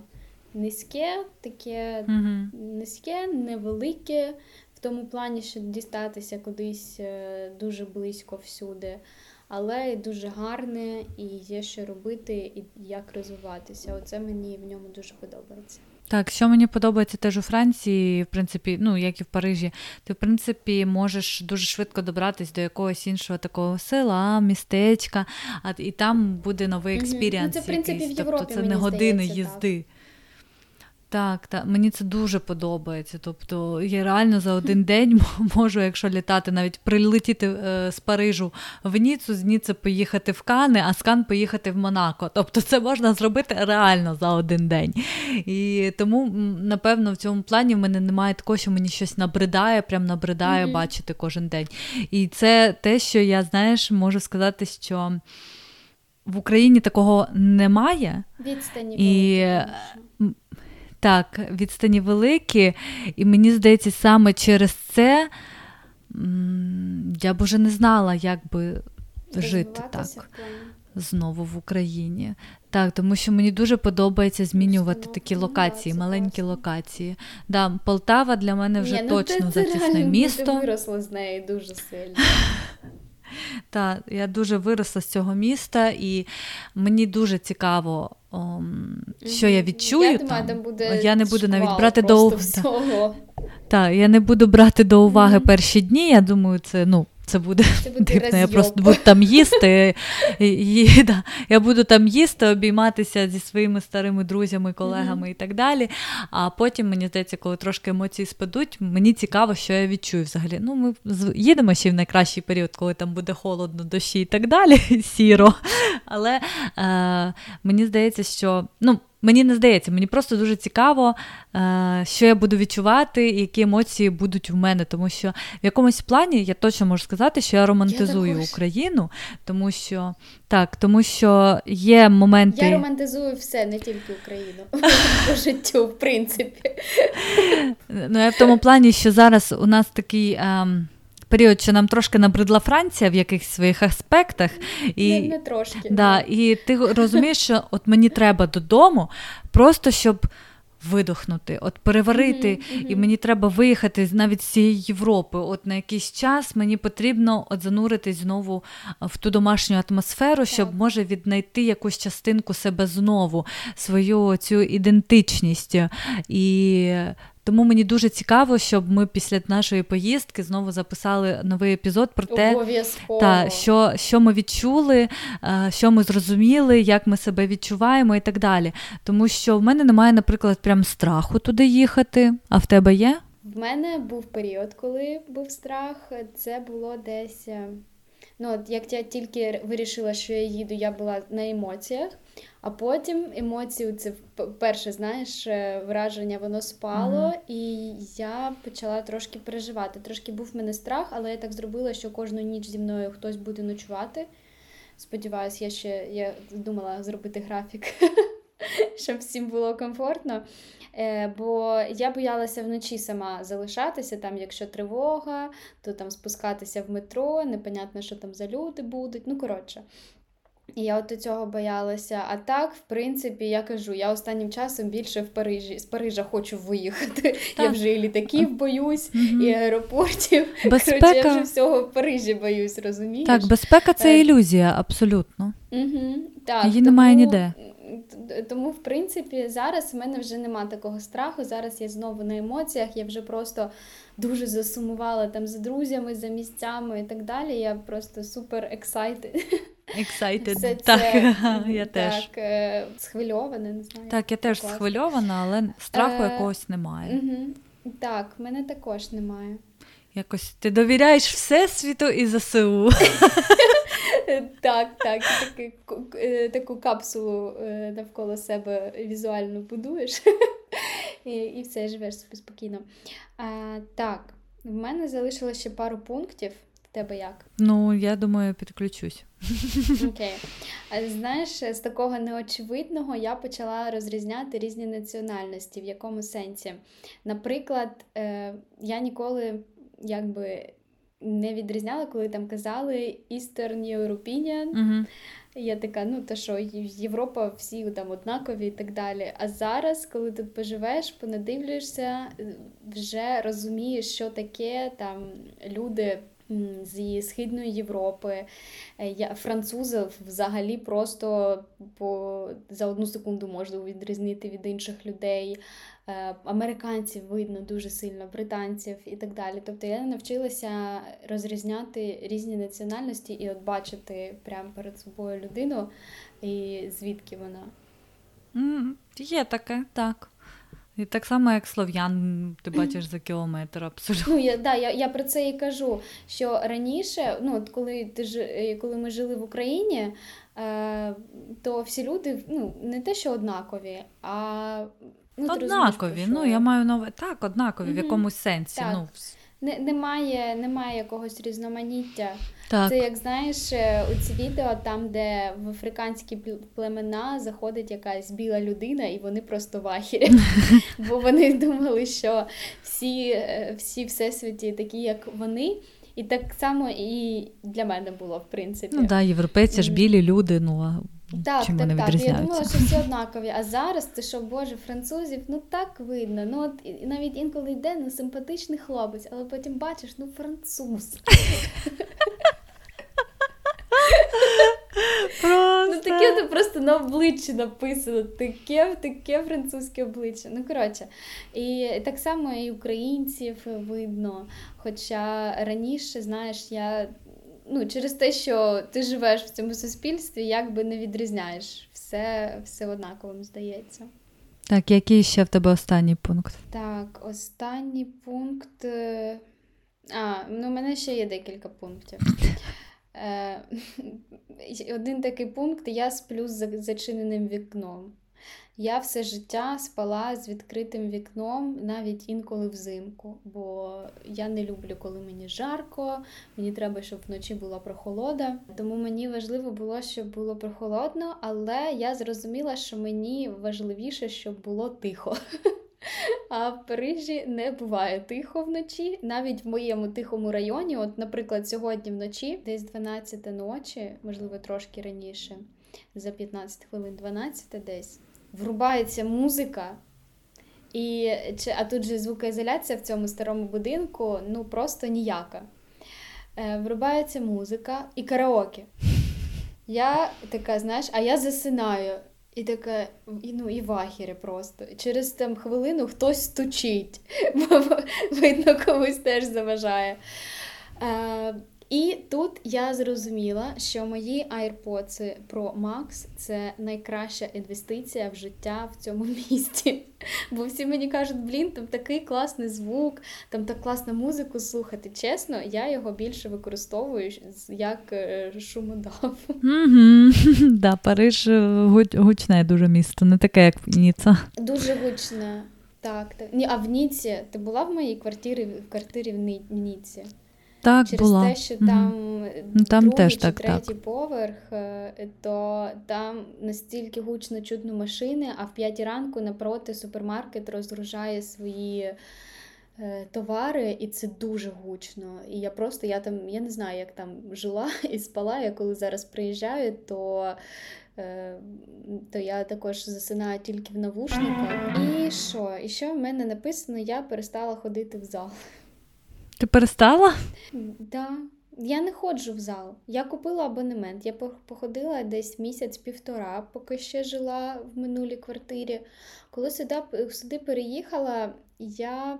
низьке, таке mm низьке, невелике, в тому плані, що дістатися кудись е, дуже близько всюди, але дуже гарне і є що робити, і як розвиватися. Оце мені в ньому дуже подобається. Так, що мені подобається теж у Франції, в принципі, ну як і в Парижі, ти в принципі можеш дуже швидко добратися до якогось іншого такого села, містечка, а і там буде новий experience. Mm-hmm. Ну, це в принципі якийсь, в Європі, тобто це менше години здається, їзди. Так. Так, так, мені це дуже подобається. Тобто я реально за один день можу, якщо літати, навіть прилетіти е, з Парижу в Ніцу, з Ніци поїхати в Кани, а з Кан поїхати в Монако. Тобто це можна зробити реально за один день. І тому, напевно, в цьому плані в мене немає такого, що мені щось набридає, прям набридає mm-hmm. бачити кожен день. І це те, що я, знаєш, можу сказати, що в Україні такого немає. Відстані і... Так, відстані великі, і мені здається, саме через це я б уже не знала, як би жити так знову в Україні. Так, тому що мені дуже подобається змінювати такі локації, маленькі локації. Да, Полтава для мене вже Ні, ну, точно затісне місто. Ти виросла з неї дуже сильно. Так, я дуже виросла з цього міста, і мені дуже цікаво, що я відчую. Я, думаю, там буде я не буду навіть брати до уваги. Так, я не буду брати до уваги mm-hmm. перші дні. Я думаю, це ну. Це буде, це буде дивно, я просто буду там їсти. І, і, да, Я буду там їсти, обійматися зі своїми старими друзями, колегами mm-hmm. і так далі. А потім, мені здається, коли трошки емоції спадуть, мені цікаво, що я відчую взагалі. Ну, Ми їдемо ще в найкращий період, коли там буде холодно, дощі і так далі, сіро. Але е, мені здається, що. ну, Мені не здається, мені просто дуже цікаво, е, що я буду відчувати, і які емоції будуть в мене. Тому що в якомусь плані я точно можу сказати, що я романтизую я Україну, тому що так, тому що є моменти. Я романтизую все, не тільки Україну по життю, в принципі. Ну, я в тому плані, що зараз у нас такий. Ем, період, що нам трошки набридла Франція в якихось своїх аспектах. І, Не, не трошки. Да, І ти розумієш, що от мені треба додому, просто щоб видохнути, от переварити, mm-hmm, mm-hmm. і мені треба виїхати навіть з цієї Європи. От на якийсь час мені потрібно от зануритись знову в ту домашню атмосферу, так. щоб може віднайти якусь частинку себе знову, свою цю ідентичність. І тому мені дуже цікаво, щоб ми після нашої поїздки знову записали новий епізод про те, та, що що ми відчули, е, що ми зрозуміли, як ми себе відчуваємо і так далі. Тому що в мене немає, наприклад, прям страху туди їхати. А в тебе є? В мене був період, коли був страх. Це було десь. Ну, от Як я тільки вирішила, що я їду, я була на емоціях. А потім емоції, це перше, знаєш, е, враження воно спало, mm-hmm. і я почала трошки переживати. Трошки був в мене страх, але я так зробила, що кожну ніч зі мною хтось буде ночувати. Сподіваюсь, я ще я думала зробити графік, щоб всім було комфортно. Е, Бо я боялася вночі сама залишатися, там, якщо тривога, то там спускатися в метро, непонятно, що там за люди будуть. Ну, коротше. І я от цього боялася. А так, в принципі, я кажу, я останнім часом більше в Парижі з Парижа хочу виїхати. Так. Я вже і літаків боюсь, mm і аеропортів. Безпека... Коротше, я вже всього в Парижі боюсь, розумієш? Так, безпека це е, ілюзія, абсолютно. Угу, так, Її тому... немає ніде. Тому, в принципі, зараз в мене вже нема такого страху. Зараз я знову на емоціях, я вже просто дуже засумувала там за друзями, за місцями і так далі. Я просто супер excited. Excited. Так, це, я теж. Так, е, схвильована, не знаю. Так, я теж схвильована, але страху е, якогось немає. Угу. Так, в мене також немає. Якось ти довіряєш Всесвіту і ЗСУ. Так, так. Е, таку капсулу е, навколо себе візуально будуєш і все, живеш собі спокійно. Так, в мене залишилося ще пару пунктів. В тебе як? Ну, я думаю, підключусь. Окей. А знаєш, з такого неочевидного я почала розрізняти різні національності. В якому сенсі? Наприклад, е, я ніколи якби не відрізняла, коли там казали Eastern European. Uh-huh. Я така, ну то що, Європа всі там однакові і так далі. А зараз, коли тут поживеш, понадивлюєшся, вже розумієш, що таке там люди зі Східної Європи. Е, я, Французів взагалі просто по, за одну секунду можна відрізнити від інших людей. Е, американців видно дуже сильно, британців і так далі. Тобто я навчилася розрізняти різні національності і от бачити прямо перед собою людину, і звідки вона. Є таке, так. І так само, як слов'ян, ти бачиш за кілометр абсолютно. Ну, я да, я, я про це і кажу. Що раніше, ну, от коли ти е, коли ми жили в Україні, е, то всі люди ну, не те, що однакові, а ну, однакові. Розумієш, ну, я маю нове так, однакові mm в якомусь сенсі. Так. Ну, не, Немає немає якогось різноманіття. Так. Це як знаєш, е, у ці відео, там, де в африканські племена заходить якась біла людина, і вони просто вахірі. Бо вони думали, що всі е, всі всесвіті такі, як вони. І так само і для мене було, в принципі. Ну так, да, європейці ж білі люди, ну так, Чим так, вони так. Я думала, що всі однакові. А зараз ти що, Боже, французів, ну так видно. Ну от і навіть інколи йде ну, симпатичний хлопець, але потім бачиш, ну француз. Просто. Ну таке то просто на обличчі написано. Таке таке французьке обличчя. Ну, коротше. І так само і українців видно. Хоча раніше, знаєш, я ну, через те, що ти живеш в цьому суспільстві, якби не відрізняєш. Все все однаковим здається. Так, який ще в тебе останній пункт? Так, останній пункт. Е, а, ну, у мене ще є декілька пунктів. Е, один такий пункт: я сплю з зачиненим вікном. Я все життя спала з відкритим вікном, навіть інколи взимку, бо я не люблю, коли мені жарко, мені треба, щоб вночі була прохолода. Тому мені важливо було, щоб було прохолодно, але я зрозуміла, що мені важливіше, щоб було тихо. А в Парижі не буває тихо вночі. Навіть в моєму тихому районі, от, наприклад, сьогодні вночі, десь 12 ночі, можливо, трошки раніше, за 15 хвилин, 12 десь врубається музика, І, А тут же звукоізоляція в цьому старому будинку ну просто ніяка. Е, Врубається музика і караоке. Я така, знаєш, а я засинаю. І таке, ну, і вахіри просто. Через там хвилину хтось стучить, бо видно, комусь теж заважає. І тут я зрозуміла, що мої AirPods Pro Max це найкраща інвестиція в життя в цьому місті. Бо всі мені кажуть, блін, там такий класний звук, там так класна музику слухати. Чесно, я його більше використовую як е, шумодав. Да, Париж е, гучне дуже місто, не таке, як Ніца. Дуже гучне. Так, так. Ні, а в Ніці ти була в моїй квартирі в квартирі в Ніці? Так, Через була. те, що там угу. там другий теж чи так, третій так. поверх, е, то там настільки гучно чутно машини, а в п'ятій ранку напроти супермаркет розгружає свої е, товари, і це дуже гучно. І я просто я там, я не знаю, як там жила і спала. Я коли зараз приїжджаю, то. Е, то я також засинаю тільки в навушниках. І що? І що в мене написано? Я перестала ходити в зал. Ти перестала? Да. Я не ходжу в зал. Я купила абонемент. Я походила десь місяць-півтора, поки ще жила в минулій квартирі. Коли сюди сюди переїхала, я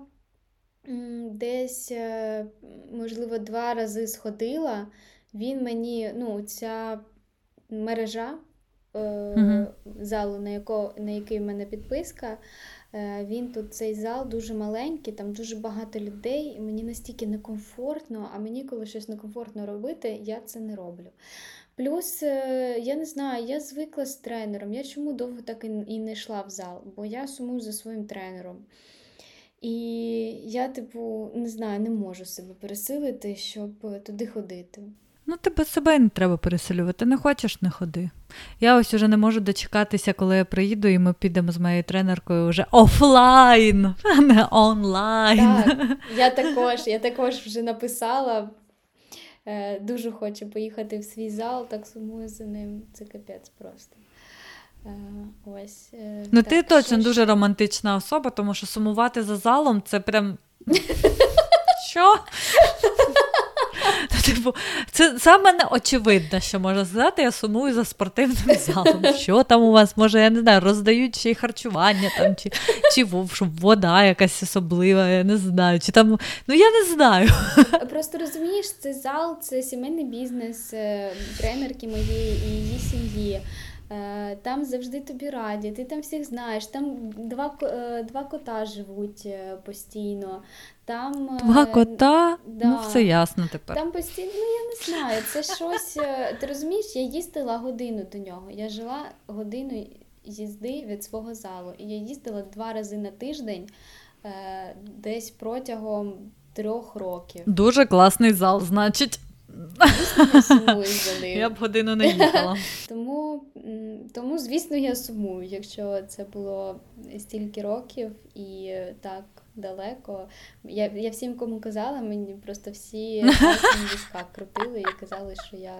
десь, е, можливо, два рази сходила. Він мені, ну, ця мережа е, залу, на яко, на який в мене підписка. Е, він тут цей зал дуже маленький, там дуже багато людей, і мені настільки некомфортно, а мені, коли щось некомфортно робити, я це не роблю. Плюс, е, я не знаю, я звикла з тренером. Я чому довго так і не йшла в зал, бо я сумую за своїм тренером. І я, типу, не знаю, не можу себе пересилити, щоб туди ходити. Ну, тебе себе не треба переселювати. Не хочеш, не ходи. Я ось уже не можу дочекатися, коли я приїду, і ми підемо з моєю тренеркою вже офлайн, а не онлайн. Так, Я також я також вже написала. Е, Дуже хочу поїхати в свій зал, так сумую за ним. Це капець просто. Е, ось. Е, ну, так, ти точно що дуже романтична особа, тому що сумувати за залом це прям. Що? Типу, це саме не очевидно, що можна сказати, я сумую за спортивним залом. Що там у вас, може, я не знаю, роздають ще й харчування, там, чи чи вода якась особлива, я не знаю. чи там, Ну я не знаю. Просто розумієш, цей зал це сімейний бізнес е, тренерки моєї і її сім'ї. Е, там завжди тобі раді, ти там всіх знаєш, там два е, два кота живуть постійно. Там, Два кота, да, ну все ясно тепер. Там постійно, ну я не знаю, це щось. Ти розумієш, я їздила годину до нього. Я жила годину їзди від свого залу. І я їздила два рази на тиждень десь протягом трьох років. Дуже класний зал, значить. Я сумую за ним. Я б годину не їхала. Тому, тому, звісно, я сумую, якщо це було стільки років і так далеко. Я я всім, кому казала, мені просто всі війська крутили і казали, що я.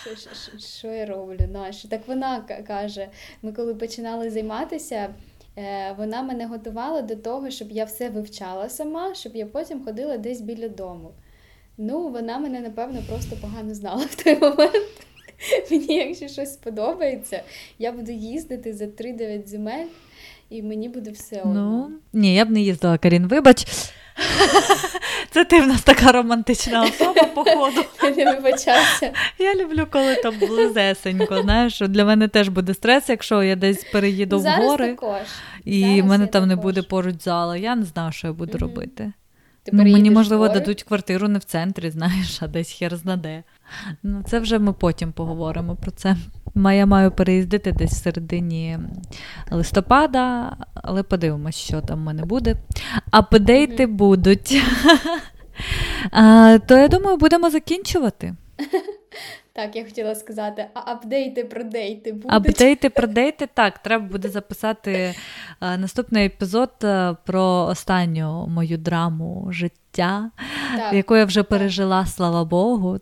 Що що, що я роблю? Нащо? Так вона каже: ми коли починали займатися, е, вона мене готувала до того, щоб я все вивчала сама, щоб я потім ходила десь біля дому. Ну, вона мене, напевно, просто погано знала в той момент. Мені, якщо щось сподобається, я буду їздити за 3-9 земель, і мені буде все одно. Ну, Ні, я б не їздила, Карін, вибач. Це ти в нас така романтична особа, походу. Не вибачався. Я люблю, коли там близесенько. Знаєш, для мене теж буде стрес, якщо я десь переїду в гори також. і в мене там також. не буде поруч зала. Я не знаю, що я буду угу. робити. Ти ну, Мені, можливо, дадуть квартиру не в центрі, знаєш, а десь хер знаде. Ну, Це вже ми потім поговоримо про це. Я маю переїздити десь в середині листопада, але подивимось, що там в мене буде. Апдейти mm-hmm. будуть. а, То я думаю, будемо закінчувати. Так, я хотіла сказати, а апдейти про дейти будуть? Апдейти про дейти, так, треба буде записати е, наступний епізод е, про останню мою драму життя, так, яку я вже пережила, слава Богу.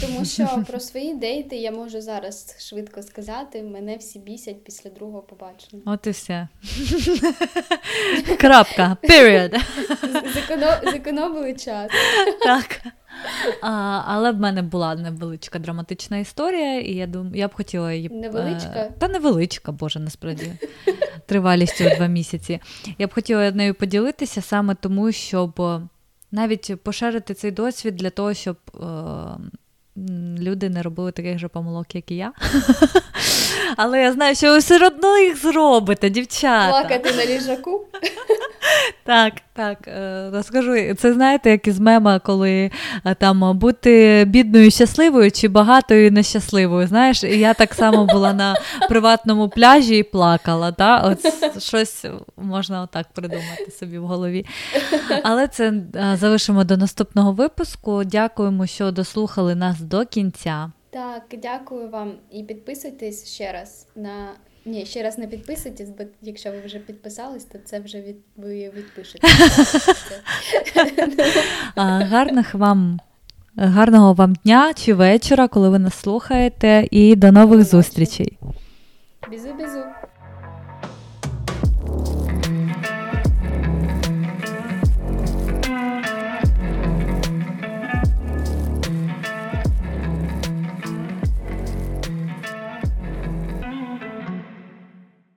Тому що про свої дейти я можу зараз швидко сказати. Мене всі бісять після другого побачення. От і все. Крапка. Period. Зекономили час. Так. А, Але в мене була невеличка драматична історія, і я думаю, я б хотіла її. Невеличка? Е, та невеличка, боже, насправді. Тривалістю два місяці. Я б хотіла нею поділитися саме тому, щоб навіть поширити цей досвід для того, щоб. Е, люди не робили таких же помилок, як і я. Але я знаю, що ви все одно їх зробите, дівчата. Плакати на ліжаку. Так, так, е, розкажу. Це знаєте, як із мема, коли е, там бути бідною щасливою чи багатою нещасливою. Знаєш, і я так само була на приватному пляжі і плакала. Та? От Щось можна отак придумати собі в голові. Але це е, залишимо до наступного випуску. Дякуємо, що дослухали нас до кінця. Так, дякую вам і підписуйтесь ще раз на. Ні, ще раз не підписуйтесь, бо якщо ви вже підписались, то це вже від... ви відпишете. Гарних вам, гарного вам дня чи вечора, коли ви нас слухаєте, і до нових зустрічей. Бізу-бізу.